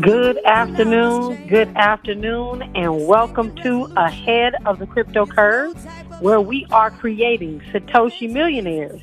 Good afternoon, good afternoon, and welcome to Ahead of the Crypto Curve, where we are creating Satoshi millionaires,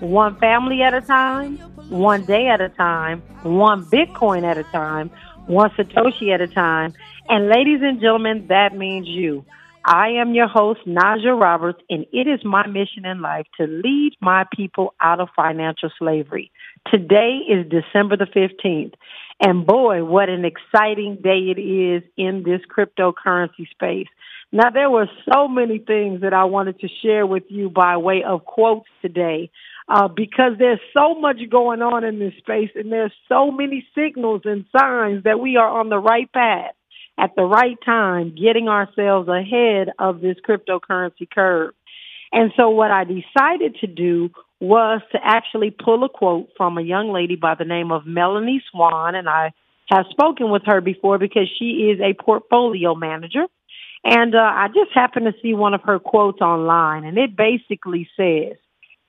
one family at a time, one day at a time, one Bitcoin at a time, one Satoshi at a time. And ladies and gentlemen, that means you. I am your host, Naja Roberts, and it is my mission in life to lead my people out of financial slavery. Today is December the 15th. And boy, what an exciting day it is in this cryptocurrency space. Now, there were so many things that I wanted to share with you by way of quotes today. Uh, because there's so much going on in this space and there's so many signals and signs that we are on the right path at the right time, getting ourselves ahead of this cryptocurrency curve. And so what I decided to do was to actually pull a quote from a young lady by the name of Melanie Swan. And I have spoken with her before because she is a portfolio manager. And uh, I just happened to see one of her quotes online, and it basically says,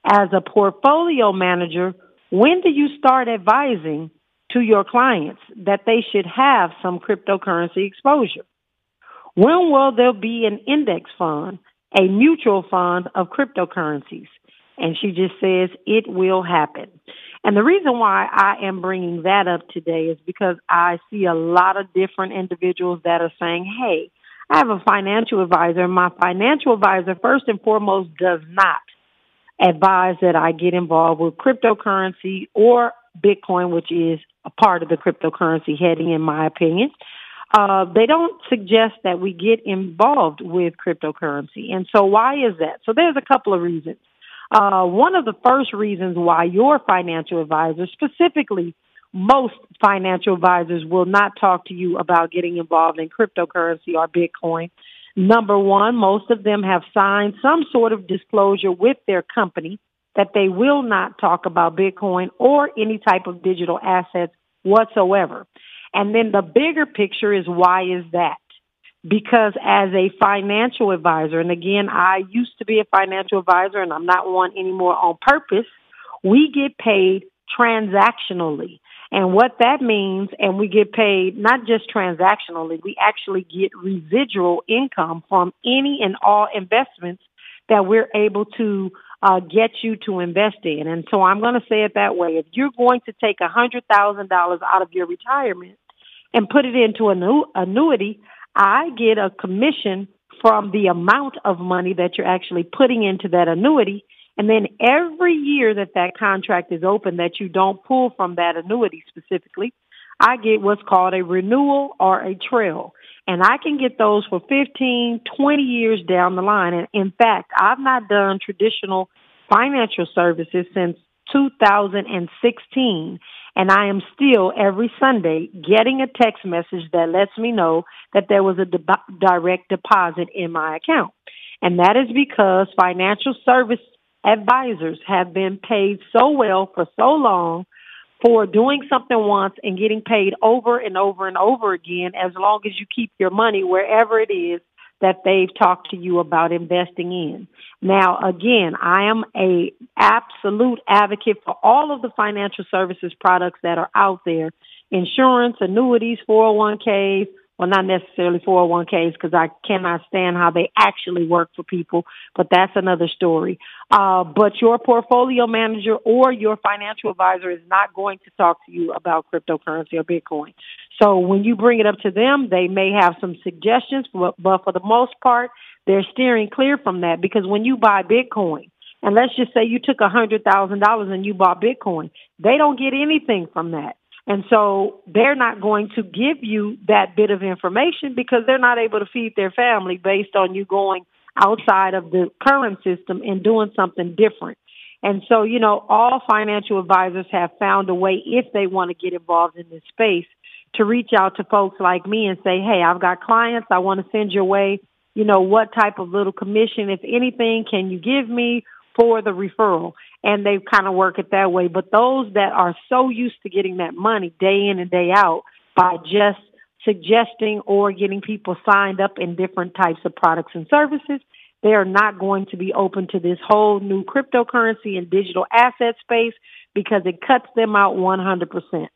as a portfolio manager, when do you start advising to your clients that they should have some cryptocurrency exposure? When will there be an index fund, a mutual fund of cryptocurrencies? And she just says it will happen. And the reason why I am bringing that up today is because I see a lot of different individuals that are saying, hey, I have a financial advisor. My financial advisor, first and foremost, does not advise that I get involved with cryptocurrency or Bitcoin, which is a part of the cryptocurrency heading, in my opinion. Uh, they don't suggest that we get involved with cryptocurrency. And so why is that? So there's a couple of reasons. Uh, one of the first reasons why your financial advisor, specifically most financial advisors, will not talk to you about getting involved in cryptocurrency or Bitcoin. Number one, most of them have signed some sort of disclosure with their company that they will not talk about Bitcoin or any type of digital assets whatsoever. And then the bigger picture is why is that? Because as a financial advisor, and again, I used to be a financial advisor and I'm not one anymore on purpose, we get paid transactionally. And what that means, and we get paid not just transactionally, we actually get residual income from any and all investments that we're able to uh, get you to invest in. And so I'm going to say it that way. If you're going to take a $100,000 out of your retirement and put it into an annuity, I get a commission from the amount of money that you're actually putting into that annuity. And then every year that that contract is open that you don't pull from that annuity specifically, I get what's called a renewal or a trail. And I can get those for 15, 20 years down the line. And in fact, I've not done traditional financial services since 2016. And I am still every Sunday getting a text message that lets me know that there was a de- direct deposit in my account. And that is because financial service advisors have been paid so well for so long for doing something once and getting paid over and over and over again as long as you keep your money wherever it is that they've talked to you about investing in. Now, again, I am a absolute advocate for all of the financial services products that are out there. Insurance, annuities, 401ks, well, not necessarily 401ks because I cannot stand how they actually work for people, but that's another story. Uh, but your portfolio manager or your financial advisor is not going to talk to you about cryptocurrency or Bitcoin. So when you bring it up to them, they may have some suggestions, but, for the most part, they're steering clear from that because when you buy Bitcoin, and let's just say you took a hundred thousand dollars and you bought Bitcoin, they don't get anything from that. And so they're not going to give you that bit of information because they're not able to feed their family based on you going outside of the current system and doing something different. And so, you know, all financial advisors have found a way if they want to get involved in this space to reach out to folks like me and say, Hey, I've got clients. I want to send your way. You know, what type of little commission, if anything, can you give me for the referral? and they kind of work it that way. But those that are so used to getting that money day in and day out by just suggesting or getting people signed up in different types of products and services, they are not going to be open to this whole new cryptocurrency and digital asset space because it cuts them out 100%.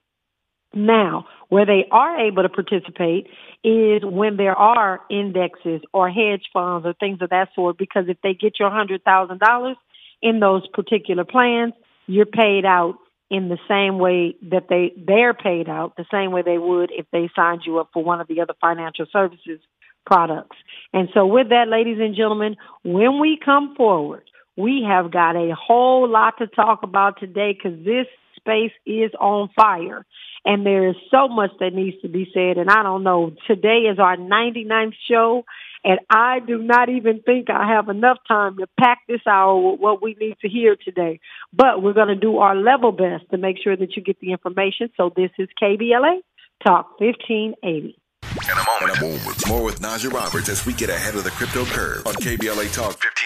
Now, Where they are able to participate is when there are indexes or hedge funds or things of that sort, because if they get your $100,000 in those particular plans, you're paid out in the same way that they, they're paid out, the same way they would if they signed you up for one of the other financial services products. And so with that, ladies and gentlemen, when we come forward, we have got a whole lot to talk about today because this space is on fire and there is so much that needs to be said. And I don't know, today is our 99th show and I do not even think I have enough time to pack this hour with what we need to hear today. But we're going to do our level best to make sure that you get the information. So this is KBLA Talk 1580. In a moment, more with Naja Roberts as we get ahead of the crypto curve on KBLA Talk 1580.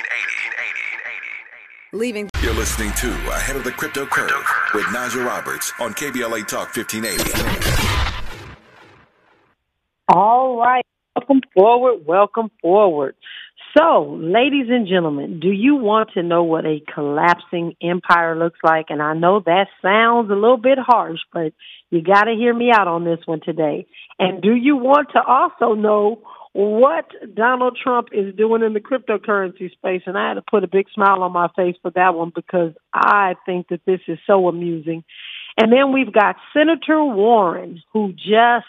Leaving. You're listening to Ahead of the Crypto Curve with Naja Roberts on KBLA Talk 1580. All right. Welcome forward. Welcome forward. So, ladies and gentlemen, do you want to know what a collapsing empire looks like? And I know that sounds a little bit harsh, but you got to hear me out on this one today. And do you want to also know what Donald Trump is doing in the cryptocurrency space? And I had to put a big smile on my face for that one because I think that this is so amusing. And then we've got Senator Warren, who just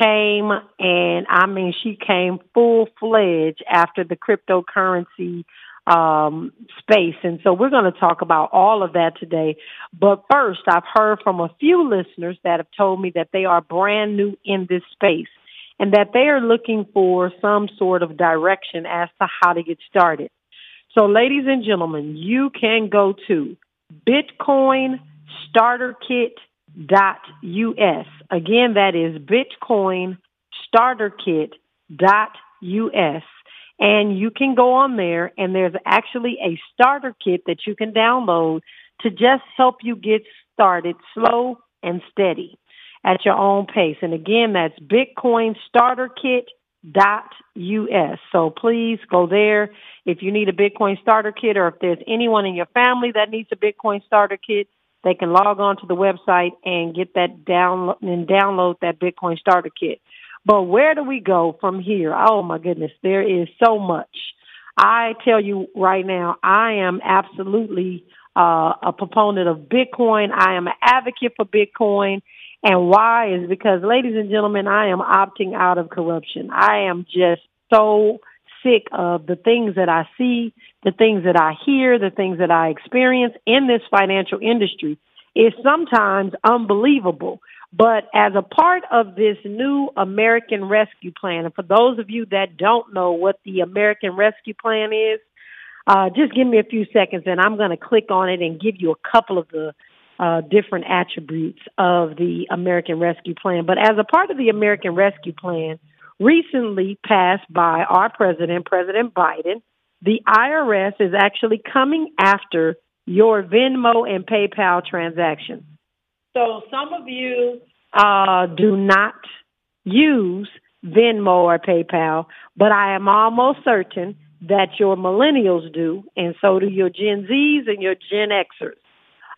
came and I mean she came full fledged after the cryptocurrency um, space. And so we're going to talk about all of that today. But first, I've heard from a few listeners that have told me that they are brand new in this space and that they are looking for some sort of direction as to how to get started. So ladies and gentlemen, you can go to Bitcoin Starter Kit dot us. Again, that is Bitcoin Starter Kit dot us. And you can go on there and there's actually a starter kit that you can download to just help you get started slow and steady at your own pace. And again, that's Bitcoin Starter Kit dot us. So please go there if you need a Bitcoin starter kit or if there's anyone in your family that needs a Bitcoin starter kit, they can log on to the website and get that down and download that Bitcoin starter kit. But where do we go from here? Oh my goodness, there is so much. I tell you right now, I am absolutely uh, a proponent of Bitcoin. I am an advocate for Bitcoin. And why is because, ladies and gentlemen, I am opting out of corruption. I am just so sick of the things that I see, the things that I hear, the things that I experience in this financial industry. It's sometimes unbelievable. But as a part of this new American Rescue Plan, and for those of you that don't know what the American Rescue Plan is, uh, just give me a few seconds and I'm going to click on it and give you a couple of the uh, different attributes of the American Rescue Plan. But as a part of the American Rescue Plan, recently passed by our president, President Biden, the IRS is actually coming after your Venmo and PayPal transactions. So some of you uh, do not use Venmo or PayPal, but I am almost certain that your millennials do, and so do your Gen Zs and your Gen Xers.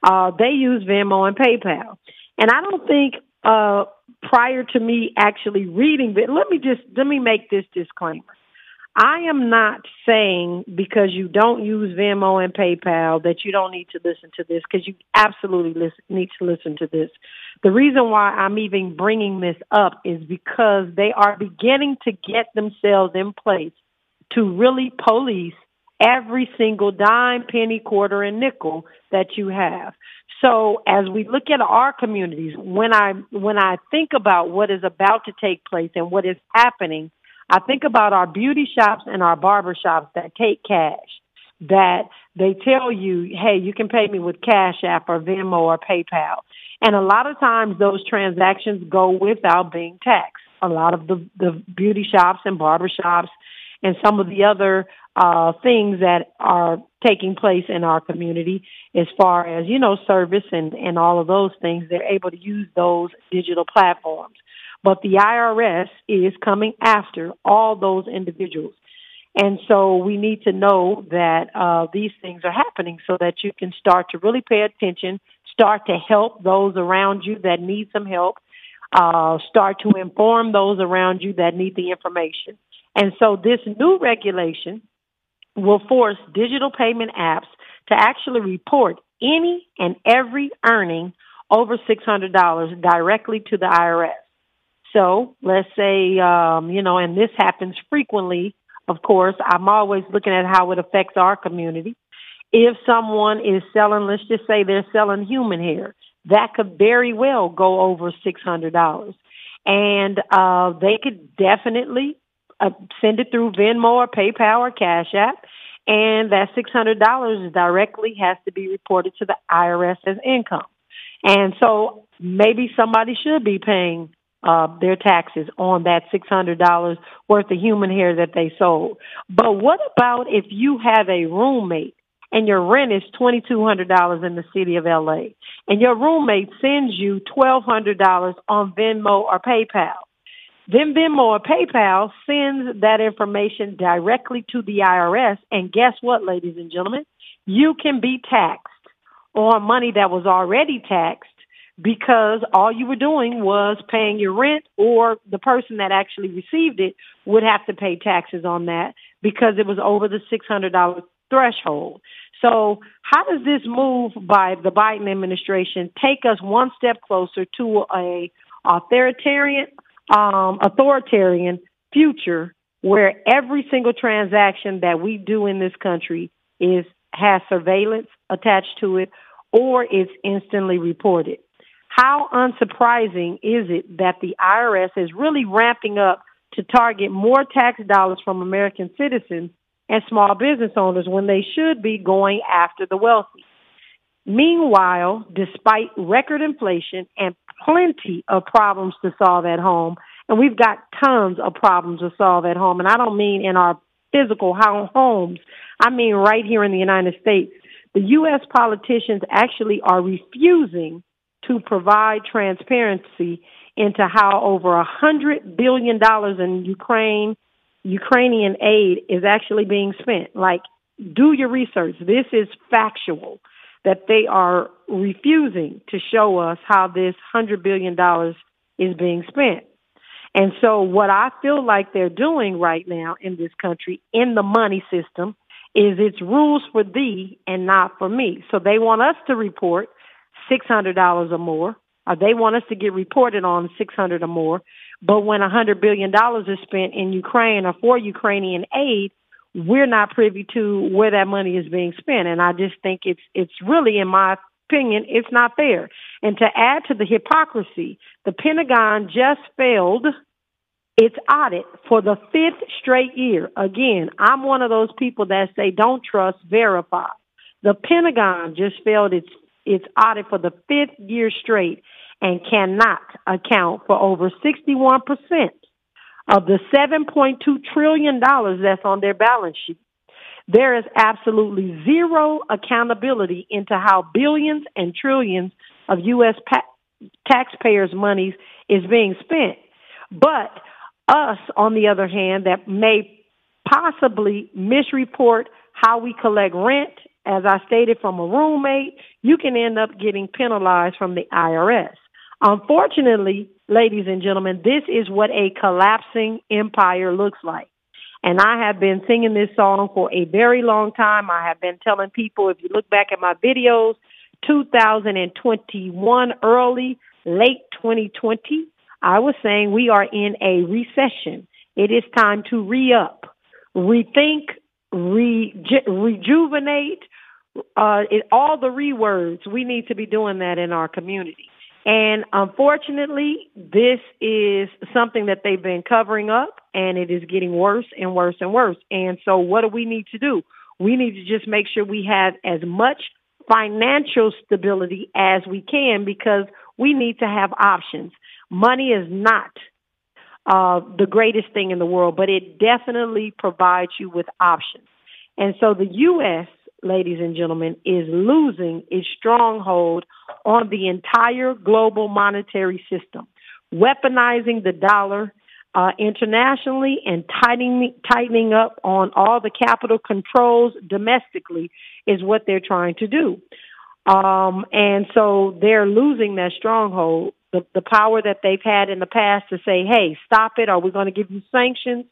Uh, they use Venmo and PayPal. And I don't think uh, prior to me actually reading it, let me just let me make this disclaimer. I am not saying because you don't use Venmo and PayPal that you don't need to listen to this because you absolutely listen, need to listen to this. The reason why I'm even bringing this up is because they are beginning to get themselves in place to really police every single dime, penny, quarter, and nickel that you have. So as we look at our communities, when I when I think about what is about to take place and what is happening, I think about our beauty shops and our barber shops that take cash. That they tell you, hey, you can pay me with Cash App or Venmo or PayPal. And a lot of times those transactions go without being taxed. A lot of the, the beauty shops and barber shops and some of the other uh, things that are taking place in our community as far as, you know, service and, and all of those things. They're able to use those digital platforms. But the IRS is coming after all those individuals. And so we need to know that uh, these things are happening so that you can start to really pay attention, start to help those around you that need some help. uh, start to inform those around you that need the information. And so this new regulation will force digital payment apps to actually report any and every earning over $600 directly to the IRS. So let's say, um, you know, and this happens frequently, of course. I'm always looking at how it affects our community. If someone is selling, let's just say they're selling human hair, that could very well go over $600. And uh, they could definitely uh, send it through Venmo or PayPal or Cash App. And that $600 directly has to be reported to the IRS as income. And so maybe somebody should be paying uh, their taxes on that $600 worth of human hair that they sold. But what about if you have a roommate and your rent is $2,200 in the city of LA and your roommate sends you $1,200 on Venmo or PayPal? Then Venmo or PayPal sends that information directly to the IRS. And guess what, ladies and gentlemen? You can be taxed on money that was already taxed because all you were doing was paying your rent or the person that actually received it would have to pay taxes on that because it was over the $600 threshold. So how does this move by the Biden administration take us one step closer to a authoritarian, um, authoritarian future where every single transaction that we do in this country is has surveillance attached to it or is instantly reported? How unsurprising is it that the IRS is really ramping up to target more tax dollars from American citizens and small business owners when they should be going after the wealthy? Meanwhile, despite record inflation and plenty of problems to solve at home, and we've got tons of problems to solve at home, and I don't mean in our physical homes, I mean right here in the United States. The U.S. politicians actually are refusing to provide transparency into how over a hundred billion dollars in Ukraine Ukrainian aid is actually being spent. Like, do your research. This is factual that they are refusing to show us how this hundred billion dollars is being spent. And so what I feel like they're doing right now in this country in the money system is it's rules for thee and not for me. So they want us to report $600 or more. Uh, they want us to get reported on 600 or more. But when $100 billion is spent in Ukraine or for Ukrainian aid, we're not privy to where that money is being spent. And I just think it's, it's really, in my opinion, it's not fair. And to add to the hypocrisy, the Pentagon just failed its audit for the fifth straight year. Again, I'm one of those people that say don't trust, verify. The Pentagon just failed its its audit for the fifth year straight and cannot account for over 61% of the $7.2 trillion that's on their balance sheet. There is absolutely zero accountability into how billions and trillions of U.S. Pa- taxpayers' monies is being spent. But us, on the other hand, that may possibly misreport how we collect rent as I stated from a roommate, you can end up getting penalized from the IRS. Unfortunately, ladies and gentlemen, this is what a collapsing empire looks like. And I have been singing this song for a very long time. I have been telling people, if you look back at my videos, 2021 early, late 2020, I was saying we are in a recession. It is time to re-up, rethink, reju- rejuvenate, uh, it, all the rewords. We need to be doing that in our community. And unfortunately, this is something that they've been covering up and it is getting worse and worse and worse. And so what do we need to do? We need to just make sure we have as much financial stability as we can because we need to have options. Money is not uh, the greatest thing in the world, but it definitely provides you with options. And so the U.S., ladies and gentlemen, is losing its stronghold on the entire global monetary system, weaponizing the dollar uh, internationally and tightening, tightening up on all the capital controls domestically is what they're trying to do. Um, and so they're losing that stronghold. the, the power that they've had in the past to say, hey, stop it, or we're going to give you sanctions.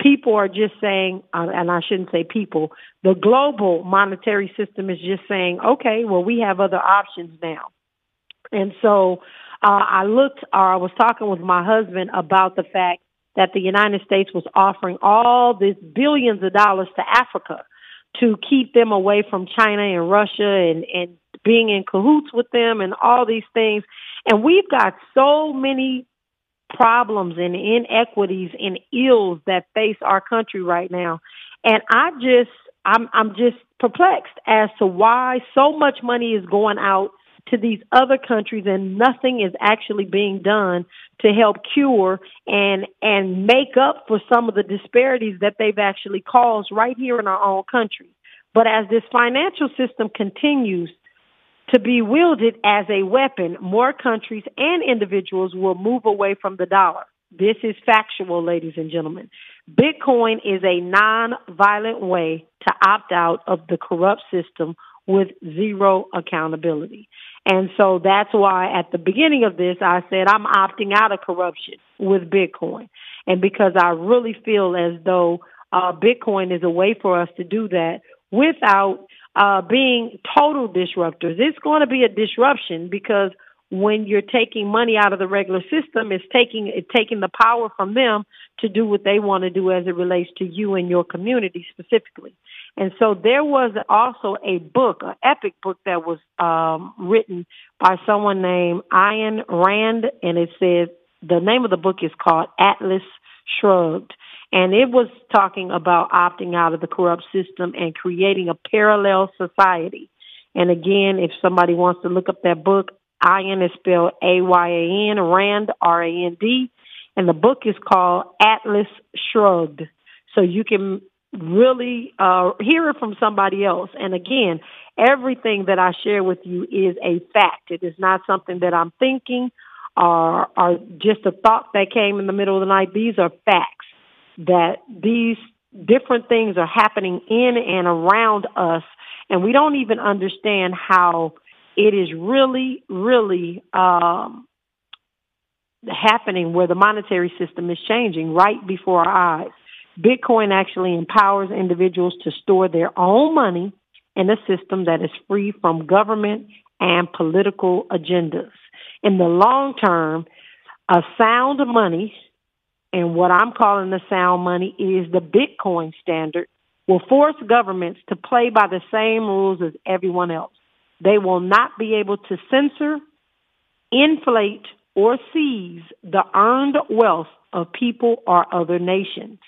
People are just saying, uh, and I shouldn't say people, the global monetary system is just saying, okay, well, we have other options now. And so uh, I looked, or I was talking with my husband about the fact that the United States was offering all these billions of dollars to Africa to keep them away from China and Russia and, and being in cahoots with them and all these things. And we've got so many problems and inequities and ills that face our country right now. And I just, I'm, I'm just perplexed as to why so much money is going out to these other countries and nothing is actually being done to help cure and and make up for some of the disparities that they've actually caused right here in our own country. But as this financial system continues to be wielded as a weapon, more countries and individuals will move away from the dollar. This is factual, ladies and gentlemen. Bitcoin is a non-violent way to opt out of the corrupt system with zero accountability. And so that's why at the beginning of this, I said I'm opting out of corruption with Bitcoin. And because I really feel as though uh, Bitcoin is a way for us to do that without uh, being total disruptors. It's going to be a disruption because when you're taking money out of the regular system, it's taking it's taking the power from them to do what they want to do as it relates to you and your community specifically. And so there was also a book, an epic book that was um, written by someone named Ian Rand, and it says the name of the book is called Atlas Shrugged. And it was talking about opting out of the corrupt system and creating a parallel society. And again, if somebody wants to look up that book, Ayn is spelled A-Y-A-N, Rand, R-A-N-D. And the book is called Atlas Shrugged. So you can really uh, hear it from somebody else. And again, everything that I share with you is a fact. It is not something that I'm thinking or just a thought that came in the middle of the night. These are facts that these different things are happening in and around us, and we don't even understand how it is really, really um, happening where the monetary system is changing right before our eyes. Bitcoin actually empowers individuals to store their own money in a system that is free from government and political agendas. In the long term, a sound money and what I'm calling the sound money is the Bitcoin standard will force governments to play by the same rules as everyone else. They will not be able to censor, inflate, or seize the earned wealth of people or other nations.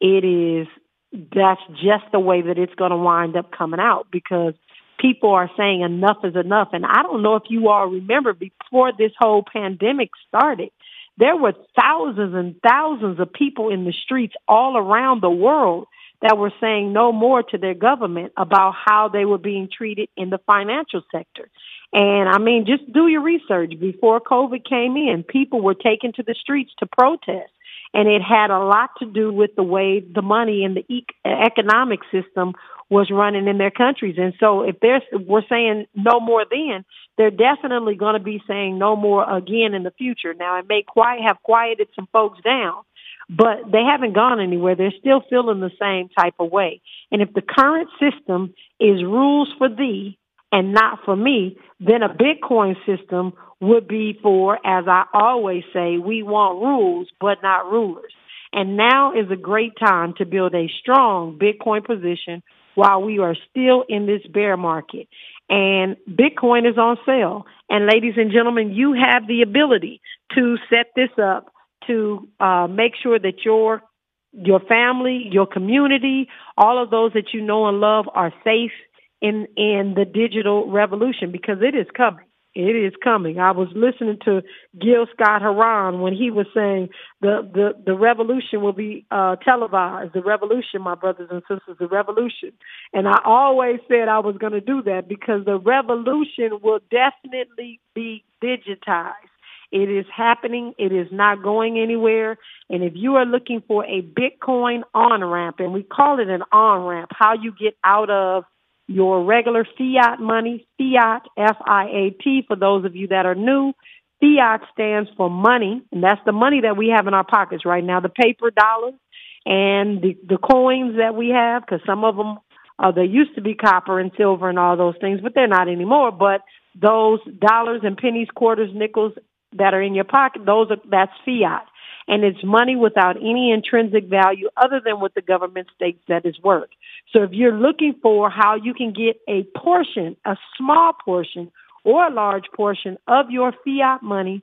It is, that's just the way that it's going to wind up coming out because people are saying enough is enough. And I don't know if you all remember before this whole pandemic started, there were thousands and thousands of people in the streets all around the world that were saying no more to their government about how they were being treated in the financial sector. And I mean, just do your research. Before COVID came in, people were taken to the streets to protest. And it had a lot to do with the way the money and the economic system was running in their countries. And so if they're, we're saying no more then, they're definitely going to be saying no more again in the future. Now it may quite have quieted some folks down, but they haven't gone anywhere. They're still feeling the same type of way. And if the current system is rules for thee and not for me, then a Bitcoin system would be for, as I always say, we want rules, but not rulers. And now is a great time to build a strong Bitcoin position while we are still in this bear market. And Bitcoin is on sale. And ladies and gentlemen, you have the ability to set this up to uh, make sure that your your family, your community, all of those that you know and love are safe in in the digital revolution because it is coming. It is coming. I was listening to Gil Scott Heron when he was saying the the the revolution will be uh, televised. The revolution, my brothers and sisters, the revolution. And I always said I was going to do that because the revolution will definitely be digitized. It is happening. It is not going anywhere. And if you are looking for a Bitcoin on ramp, and we call it an on ramp, how you get out of your regular fiat money, fiat, F-I-A-T, for those of you that are new, Fiat stands for money, and that's the money that we have in our pockets right now, the paper dollars and the, the coins that we have, because some of them, uh, they used to be copper and silver and all those things, but they're not anymore. But those dollars and pennies, quarters, nickels that are in your pocket, those are, that's fiat. And it's money without any intrinsic value other than what the government states that is worth. So if you're looking for how you can get a portion, a small portion or a large portion of your fiat money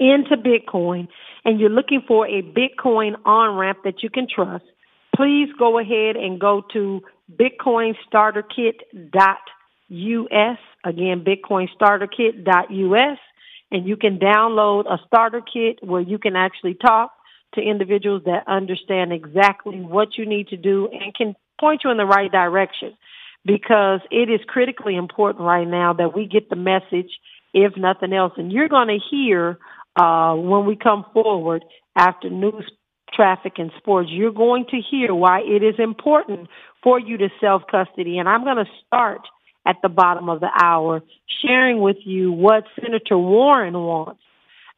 into Bitcoin and you're looking for a Bitcoin on ramp that you can trust, please go ahead and go to bitcoinstarterkit.us. Again, bitcoinstarterkit.us. And you can download a starter kit where you can actually talk to individuals that understand exactly what you need to do and can point you in the right direction because it is critically important right now that we get the message, if nothing else. And you're going to hear uh, when we come forward after news, traffic, and sports, you're going to hear why it is important for you to self custody. And I'm going to start at the bottom of the hour sharing with you what Senator Warren wants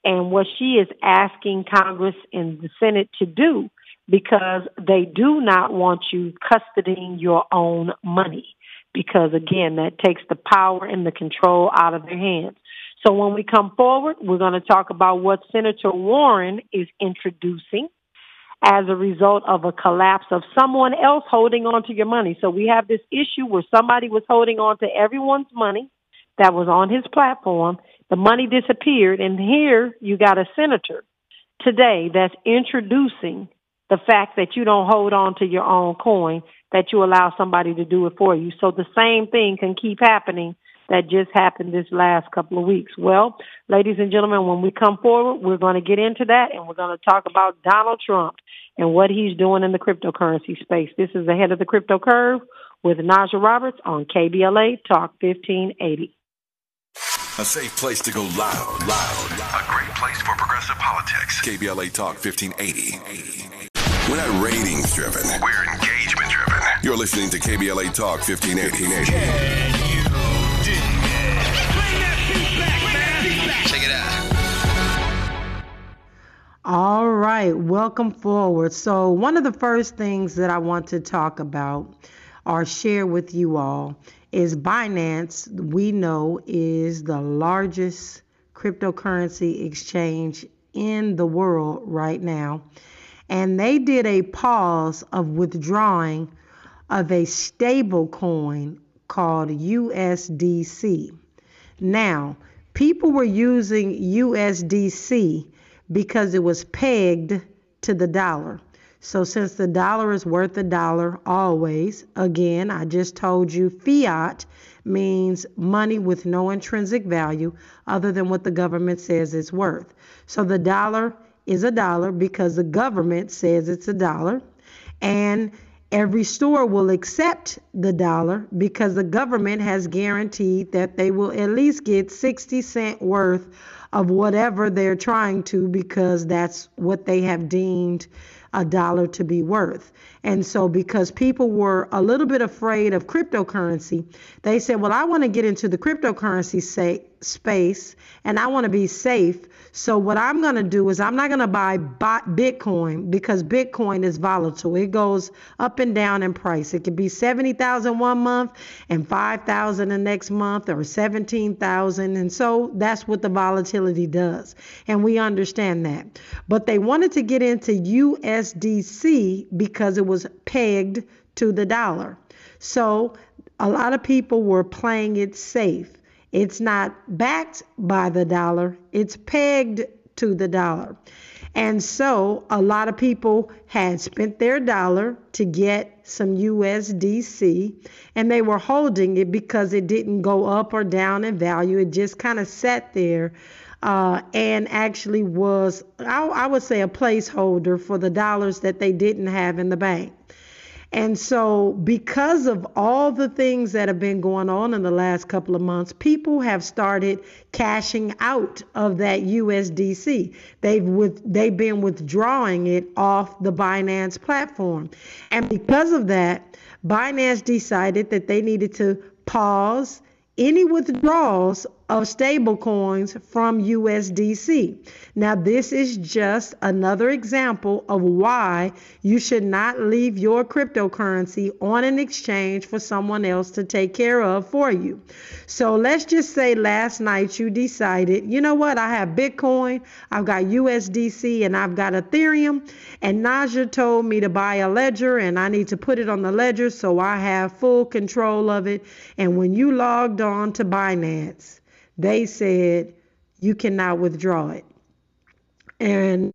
and what she is asking Congress and the Senate to do because they do not want you custodying your own money because again, that takes the power and the control out of their hands. So when we come forward, we're going to talk about what Senator Warren is introducing as a result of a collapse of someone else holding on to your money. So we have this issue where somebody was holding on to everyone's money that was on his platform. The money disappeared. And here you got a senator today that's introducing the fact that you don't hold on to your own coin, that you allow somebody to do it for you. So the same thing can keep happening that just happened this last couple of weeks. Well, ladies and gentlemen, when we come forward, we're going to get into that and we're going to talk about Donald Trump and what he's doing in the cryptocurrency space. This is the head of the crypto curve with Naja Roberts on KBLA Talk 1580. A safe place to go loud, loud. A great place for progressive politics. KBLA Talk 1580. We're not ratings driven. We're engagement driven. You're listening to KBLA Talk 1580. Check it out. All right, welcome forward. So, one of the first things that I want to talk about or share with you all is Binance, we know, is the largest cryptocurrency exchange in the world right now and they did a pause of withdrawing of a stable coin called USDC. Now, people were using USDC because it was pegged to the dollar. So, since the dollar is worth a dollar always, again, I just told you fiat means money with no intrinsic value other than what the government says it's worth. So, the dollar is a dollar because the government says it's a dollar. And every store will accept the dollar because the government has guaranteed that they will at least get 60 cent worth of whatever they're trying to because that's what they have deemed a dollar to be worth. And so, because people were a little bit afraid of cryptocurrency, they said, Well, I want to get into the cryptocurrency say, space and I want to be safe. So what I'm going to do is I'm not going to buy Bitcoin because Bitcoin is volatile. It goes up and down in price. It could be 70,000 one month and 5,000 the next month or 17,000 and so that's what the volatility does. And we understand that. But they wanted to get into USDC because it was pegged to the dollar. So a lot of people were playing it safe. It's not backed by the dollar, it's pegged to the dollar. And so a lot of people had spent their dollar to get some USDC and they were holding it because it didn't go up or down in value. It just kind of sat there uh, and actually was, I, I would say, a placeholder for the dollars that they didn't have in the bank. And so, because of all the things that have been going on in the last couple of months, people have started cashing out of that USDC. They've with they've been withdrawing it off the Binance platform. And because of that, Binance decided that they needed to pause any withdrawals of stable coins from USDC. Now, this is just another example of why you should not leave your cryptocurrency on an exchange for someone else to take care of for you. So, let's just say last night you decided, you know what, I have Bitcoin, I've got USDC, and I've got Ethereum, and Naja told me to buy a ledger and I need to put it on the ledger so I have full control of it. And when you logged on to Binance, they said you cannot withdraw it. And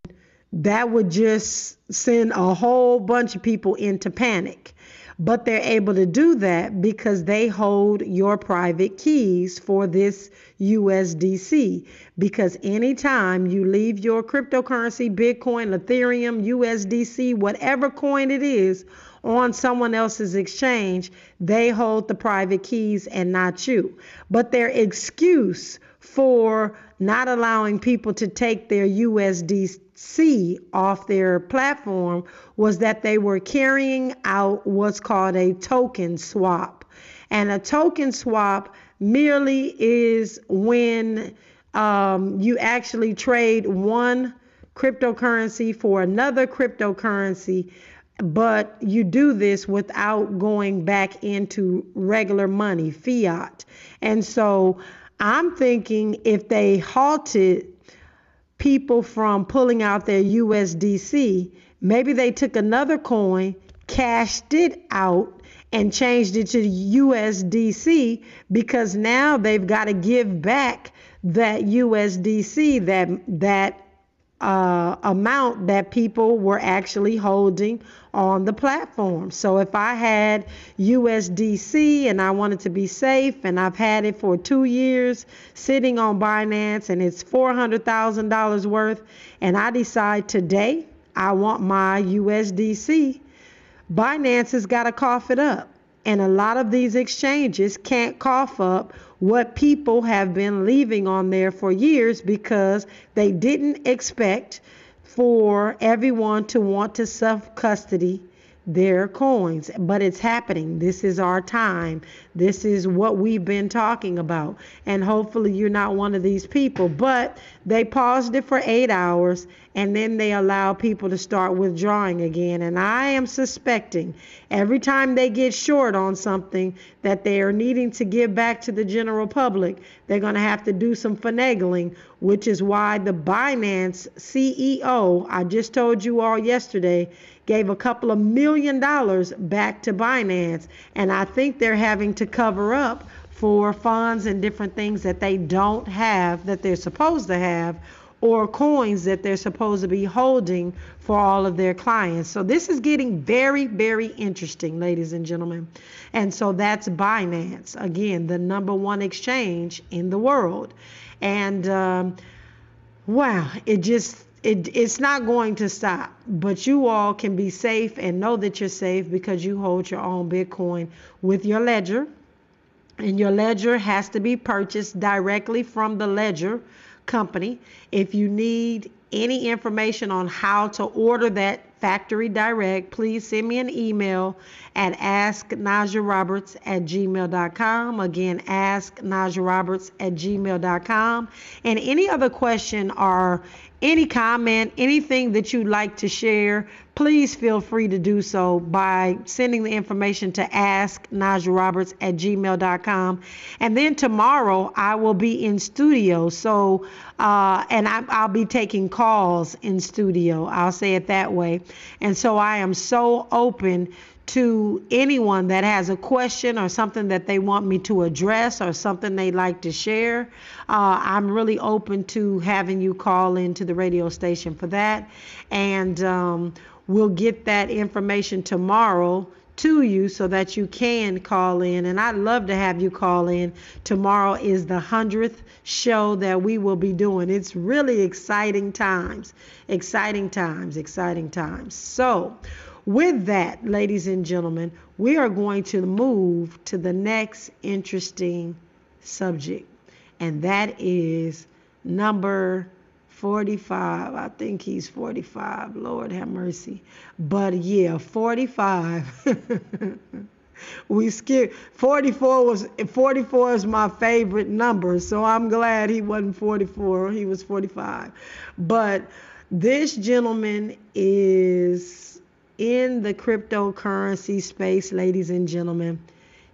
that would just send a whole bunch of people into panic. But they're able to do that because they hold your private keys for this USDC. Because anytime you leave your cryptocurrency, Bitcoin, Ethereum, USDC, whatever coin it is, on someone else's exchange, they hold the private keys and not you. But their excuse for not allowing people to take their USDC off their platform was that they were carrying out what's called a token swap. And a token swap merely is when um, you actually trade one cryptocurrency for another cryptocurrency but you do this without going back into regular money, fiat. And so I'm thinking if they halted people from pulling out their USDC, maybe they took another coin, cashed it out, and changed it to USDC because now they've got to give back that USDC that that uh, amount that people were actually holding on the platform. So if I had USDC and I wanted to be safe and I've had it for two years sitting on Binance and it's $400,000 worth, and I decide today I want my USDC, Binance has got to cough it up. And a lot of these exchanges can't cough up what people have been leaving on there for years because they didn't expect for everyone to want to self custody their coins. But it's happening. This is our time. This is what we've been talking about. And hopefully you're not one of these people. But they paused it for eight hours and then they allow people to start withdrawing again. And I am suspecting every time they get short on something that they are needing to give back to the general public, they're going to have to do some finagling, which is why the Binance CEO, I just told you all yesterday, gave a couple of million dollars back to Binance. And I think they're having to cover up for funds and different things that they don't have that they're supposed to have or coins that they're supposed to be holding for all of their clients. So this is getting very, very interesting, ladies and gentlemen. And so that's Binance, again, the number one exchange in the world. And um, wow, it just it, it's not going to stop, but you all can be safe and know that you're safe because you hold your own Bitcoin with your ledger. And your ledger has to be purchased directly from the ledger company. If you need any information on how to order that factory direct, please send me an email at asknajaroberts at gmail.com. Again, asknajaroberts at gmail.com. And any other question or any comment, anything that you'd like to share, please feel free to do so by sending the information to asknajaroberts at gmail.com. And then tomorrow I will be in studio. So, uh, and I, will be taking calls in studio. I'll say it that way. And so I am so open to anyone that has a question or something that they want me to address or something they'd like to share. Uh, I'm really open to having you call into the radio station for that. And um, we'll get that information tomorrow to you so that you can call in. And I'd love to have you call in. Tomorrow is the 100th show that we will be doing. It's really exciting times, exciting times, exciting times. So, with that, ladies and gentlemen, we are going to move to the next interesting subject, and that is number 45. I think he's 45. Lord have mercy. But yeah, 45. we skipped 44 was 44 is my favorite number, so I'm glad he wasn't 44. He was 45. But this gentleman is in the cryptocurrency space, ladies and gentlemen.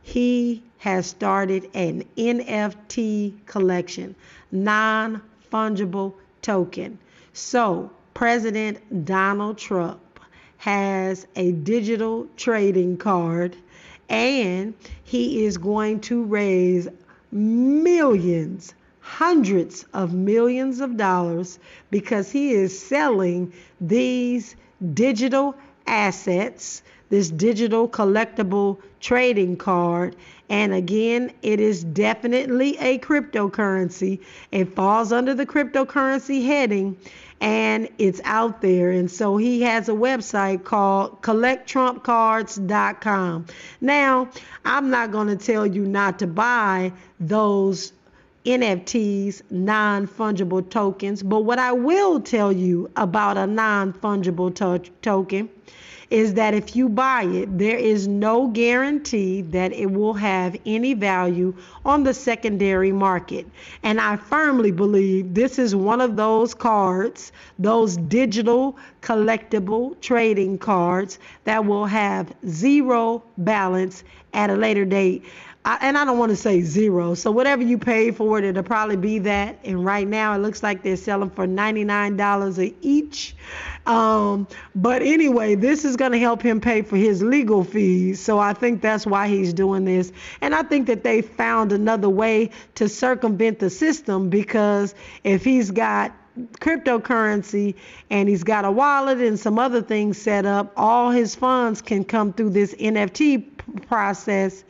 He has started an NFT collection, non fungible token. So, President Donald Trump has a digital trading card and he is going to raise millions, hundreds of millions of dollars because he is selling these digital assets, this digital collectible trading card. And again, it is definitely a cryptocurrency. It falls under the cryptocurrency heading and it's out there. And so he has a website called collecttrumpcards.com. Now, I'm not going to tell you not to buy those NFTs, non fungible tokens, but what I will tell you about a non fungible to- token is that if you buy it, there is no guarantee that it will have any value on the secondary market. And I firmly believe this is one of those cards, those digital collectible trading cards that will have zero balance at a later date. I, and I don't want to say zero. So whatever you pay for it, it'll probably be that. And right now, it looks like they're selling for $99 each. Um, but anyway, this is going to help him pay for his legal fees. So I think that's why he's doing this. And I think that they found another way to circumvent the system because if he's got cryptocurrency and he's got a wallet and some other things set up, all his funds can come through this NFT process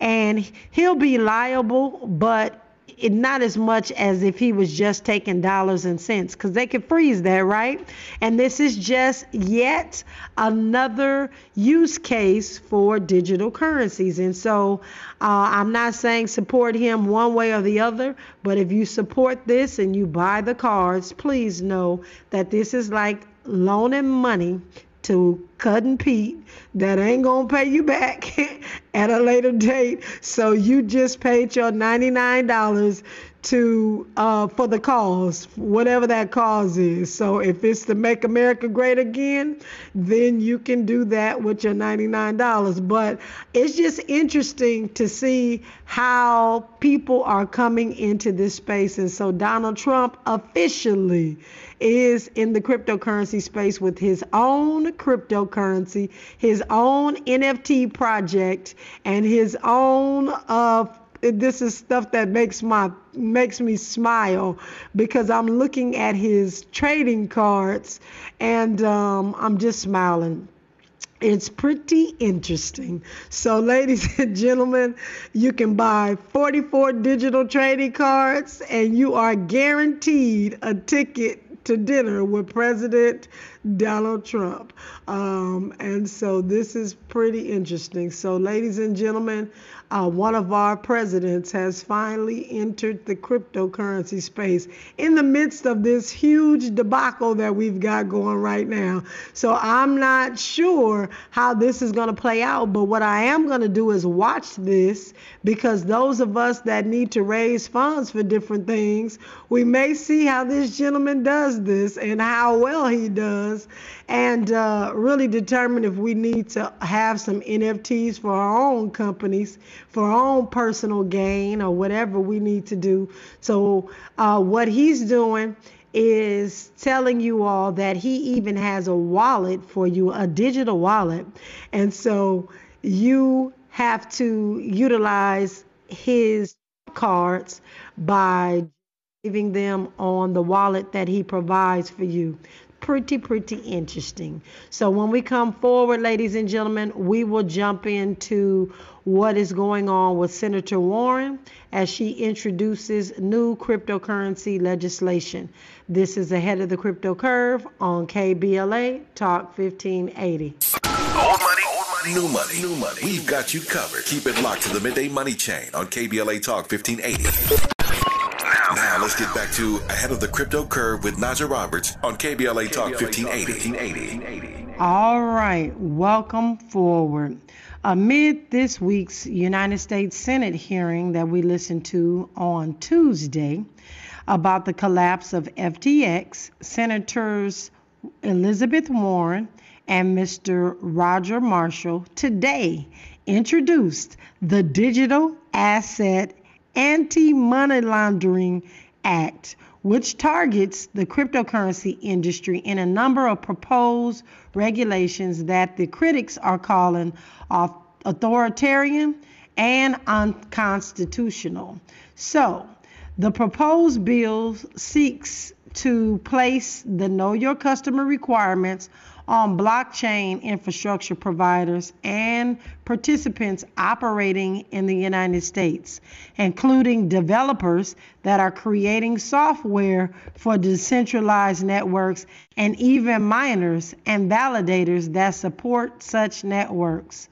and he'll be liable, but it, not as much as if he was just taking dollars and cents because they could freeze that, right? And this is just yet another use case for digital currencies. And so uh, I'm not saying support him one way or the other, but if you support this and you buy the cards, please know that this is like loaning money to Cousin Pete that ain't gonna pay you back at a later date. So you just paid your $99 to uh, for the cause, whatever that cause is. So if it's to make America great again, then you can do that with your $99. But it's just interesting to see how people are coming into this space. And so Donald Trump officially is in the cryptocurrency space with his own cryptocurrency, his own NFT project, and his own uh, this is stuff that makes my makes me smile because I'm looking at his trading cards and um, I'm just smiling. It's pretty interesting. So, ladies and gentlemen, you can buy 44 digital trading cards and you are guaranteed a ticket to dinner with President Donald Trump. Um, and so this is pretty interesting. So, ladies and gentlemen, uh, one of our presidents has finally entered the cryptocurrency space in the midst of this huge debacle that we've got going right now. So I'm not sure how this is going to play out, but what I am going to do is watch this because those of us that need to raise funds for different things, we may see how this gentleman does this and how well he does and uh, really determine if we need to have some NFTs for our own companies, for our own personal gain, or whatever we need to do. So, uh, what he's doing is telling you all that he even has a wallet for you, a digital wallet. And so, you have to utilize his cards by leaving them on the wallet that he provides for you pretty, pretty interesting. So when we come forward, ladies and gentlemen, we will jump into what is going on with Senator Warren as she introduces new cryptocurrency legislation. This is ahead of the crypto curve on KBLA Talk 1580. Old money, old money, new money, new money. We've got you covered. Keep it locked to the midday money chain on KBLA Talk 1580. Now let's get back to Ahead of the Crypto Curve with Naja Roberts on KBLA Talk 1580. All right, welcome forward. Amid this week's United States Senate hearing that we listened to on Tuesday about the collapse of FTX, Senators Elizabeth Warren and Mr. Roger Marshall today introduced the Digital Asset Anti Money Laundering Act, which targets the cryptocurrency industry in a number of proposed regulations that the critics are calling authoritarian and unconstitutional. So, the proposed bill seeks to place the Know Your Customer requirements on blockchain infrastructure providers and participants operating in the United States, including developers that are creating software for decentralized networks and even miners and validators that support such networks.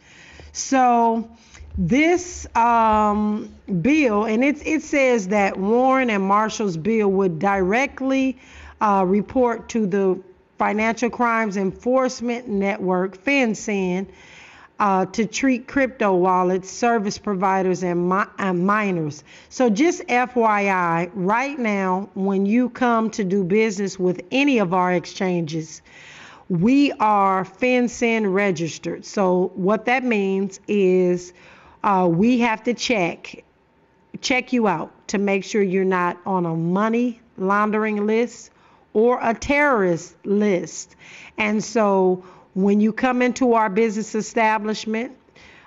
So, this um, bill, and it, it says that Warren and Marshall's bill would directly uh, report to the Financial Crimes Enforcement Network, FinCEN, uh, to treat crypto wallets, service providers, and, mi- and, miners. So, just FYI, right now, when you come to do business with any of our exchanges, we are FinCEN registered. So, what that means is uh, we have to check check you out to make sure you're not on a money laundering list or a terrorist list. And so when you come into our business establishment,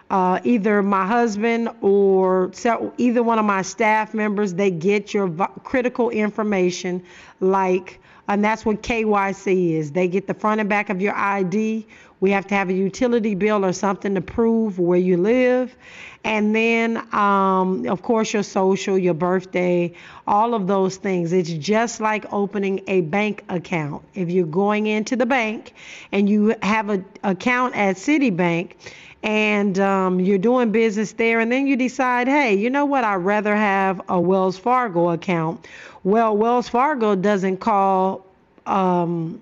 uh, either my husband or either one of my staff members, they get your critical information like, and that's what KYC is. They get the front and back of your ID. We have to have a utility bill or something to prove where you live. And then, um, of course, your social, your birthday, all of those things. It's just like opening a bank account. If you're going into the bank and you have an account at Citibank, and um, you're doing business there, and then you decide, hey, you know what? I'd rather have a Wells Fargo account. Well, Wells Fargo doesn't call um,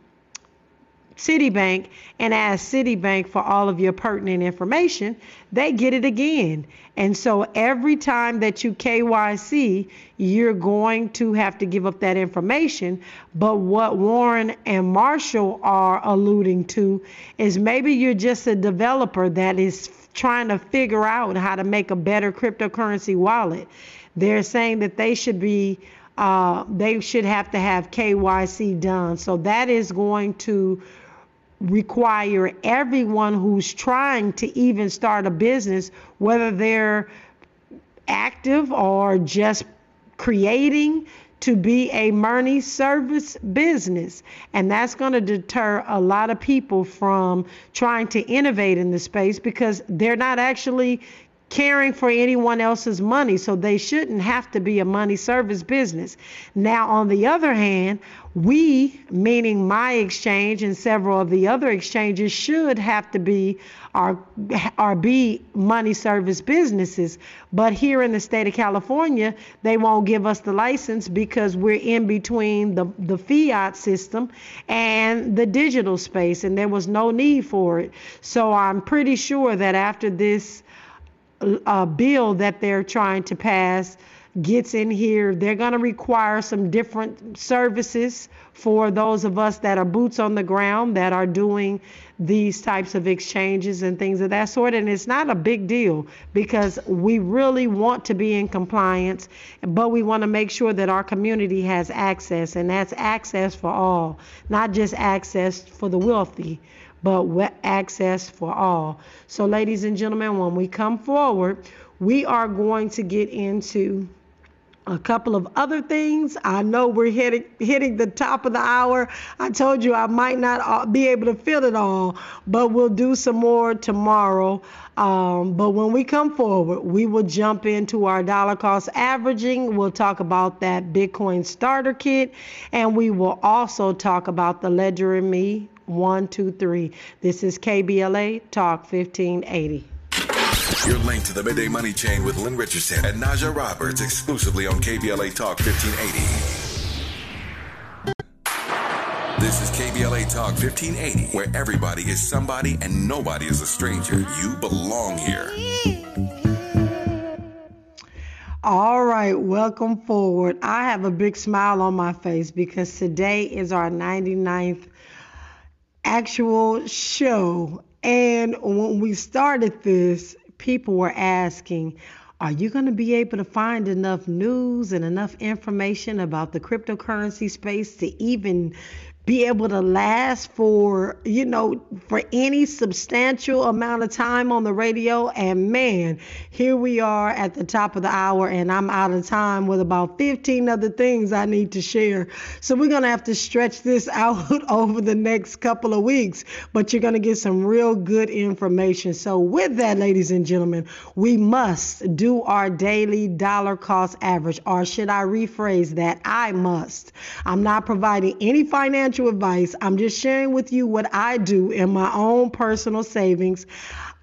Citibank and ask Citibank for all of your pertinent information, they get it again. And so every time that you KYC, you're going to have to give up that information. But what Warren and Marshall are alluding to is maybe you're just a developer that is trying to figure out how to make a better cryptocurrency wallet. They're saying that they should be uh, they should have to have KYC done. So that is going to require everyone who's trying to even start a business, whether they're active or just creating, to be a money service business. And that's going to deter a lot of people from trying to innovate in the space because they're not actually caring for anyone else's money, so they shouldn't have to be a money service business. Now, on the other hand, we, meaning my exchange and several of the other exchanges, should have to be or, or be money service businesses. But here in the state of California, they won't give us the license because we're in between the, the fiat system and the digital space, and there was no need for it. So I'm pretty sure that after this uh, bill that they're trying to pass gets in here, they're going to require some different services for those of us that are boots on the ground that are doing these types of exchanges and things of that sort. And it's not a big deal because we really want to be in compliance, but we want to make sure that our community has access, and that's access for all, not just access for the wealthy but access for all. So, ladies and gentlemen, when we come forward, we are going to get into a couple of other things. I know we're hitting hitting the top of the hour. I told you I might not be able to fill it all, but we'll do some more tomorrow. Um, but when we come forward, we will jump into our dollar cost averaging. We'll talk about that Bitcoin starter kit, and we will also talk about the Ledger and Me one, two, three. This is KBLA Talk 1580. You're linked to the Midday Money Chain with Lynn Richardson and Naja Roberts exclusively on KBLA Talk 1580. This is KBLA Talk 1580, where everybody is somebody and nobody is a stranger. You belong here. All right, welcome forward. I have a big smile on my face because today is our 99th actual show. And when we started this, people were asking, are you going to be able to find enough news and enough information about the cryptocurrency space to even be able to last for, you know, for any substantial amount of time on the radio. And man, here we are at the top of the hour, and I'm out of time with about 15 other things I need to share. So we're going to have to stretch this out over the next couple of weeks, but you're going to get some real good information. So, with that, ladies and gentlemen, we must do our daily dollar cost average, or should I rephrase that? I must. I'm not providing any financial financial advice. I'm just sharing with you what I do in my own personal savings.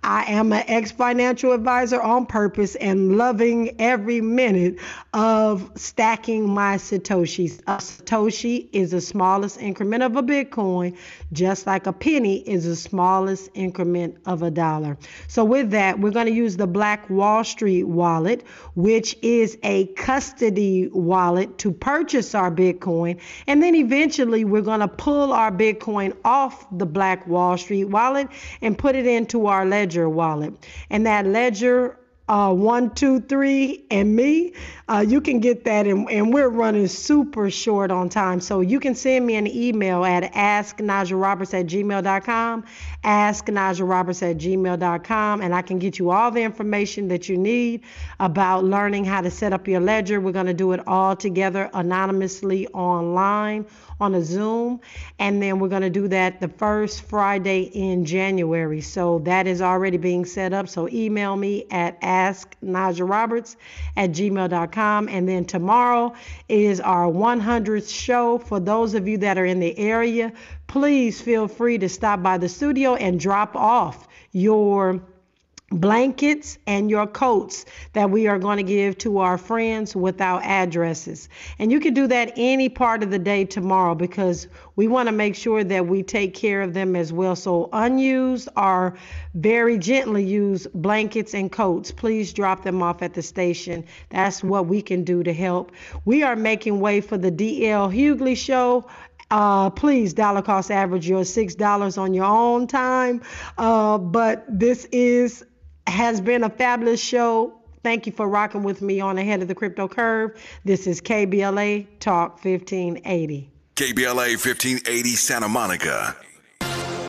I am an ex financial advisor on purpose and loving every minute of stacking my Satoshis. A Satoshi is the smallest increment of a Bitcoin, just like a penny is the smallest increment of a dollar. So, with that, we're going to use the Black Wall Street wallet, which is a custody wallet to purchase our Bitcoin. And then eventually, we're going to pull our Bitcoin off the Black Wall Street wallet and put it into our ledger wallet. And that ledger uh, one, two, three, and me, uh, you can get that. And, and, we're running super short on time. So you can send me an email at asknajaroberts at gmail.com, asknajaroberts at gmail.com, and I can get you all the information that you need about learning how to set up your ledger. We're going to do it all together anonymously online on a Zoom. And then we're going to do that the first Friday in January. So that is already being set up. So email me at asknajaroberts at gmail.com. And then tomorrow is our 100th show. For those of you that are in the area, please feel free to stop by the studio and drop off your blankets and your coats that we are going to give to our friends without addresses. And you can do that any part of the day tomorrow because we want to make sure that we take care of them as well. So, unused or very gently used blankets and coats, please drop them off at the station. That's what we can do to help. We are making way for the DL Hughley show uh, please dollar cost average your six dollars on your own time. Uh, but this is has been a fabulous show. Thank you for rocking with me on Ahead of the Crypto Curve. This is KBLA Talk 1580. KBLA 1580 Santa Monica.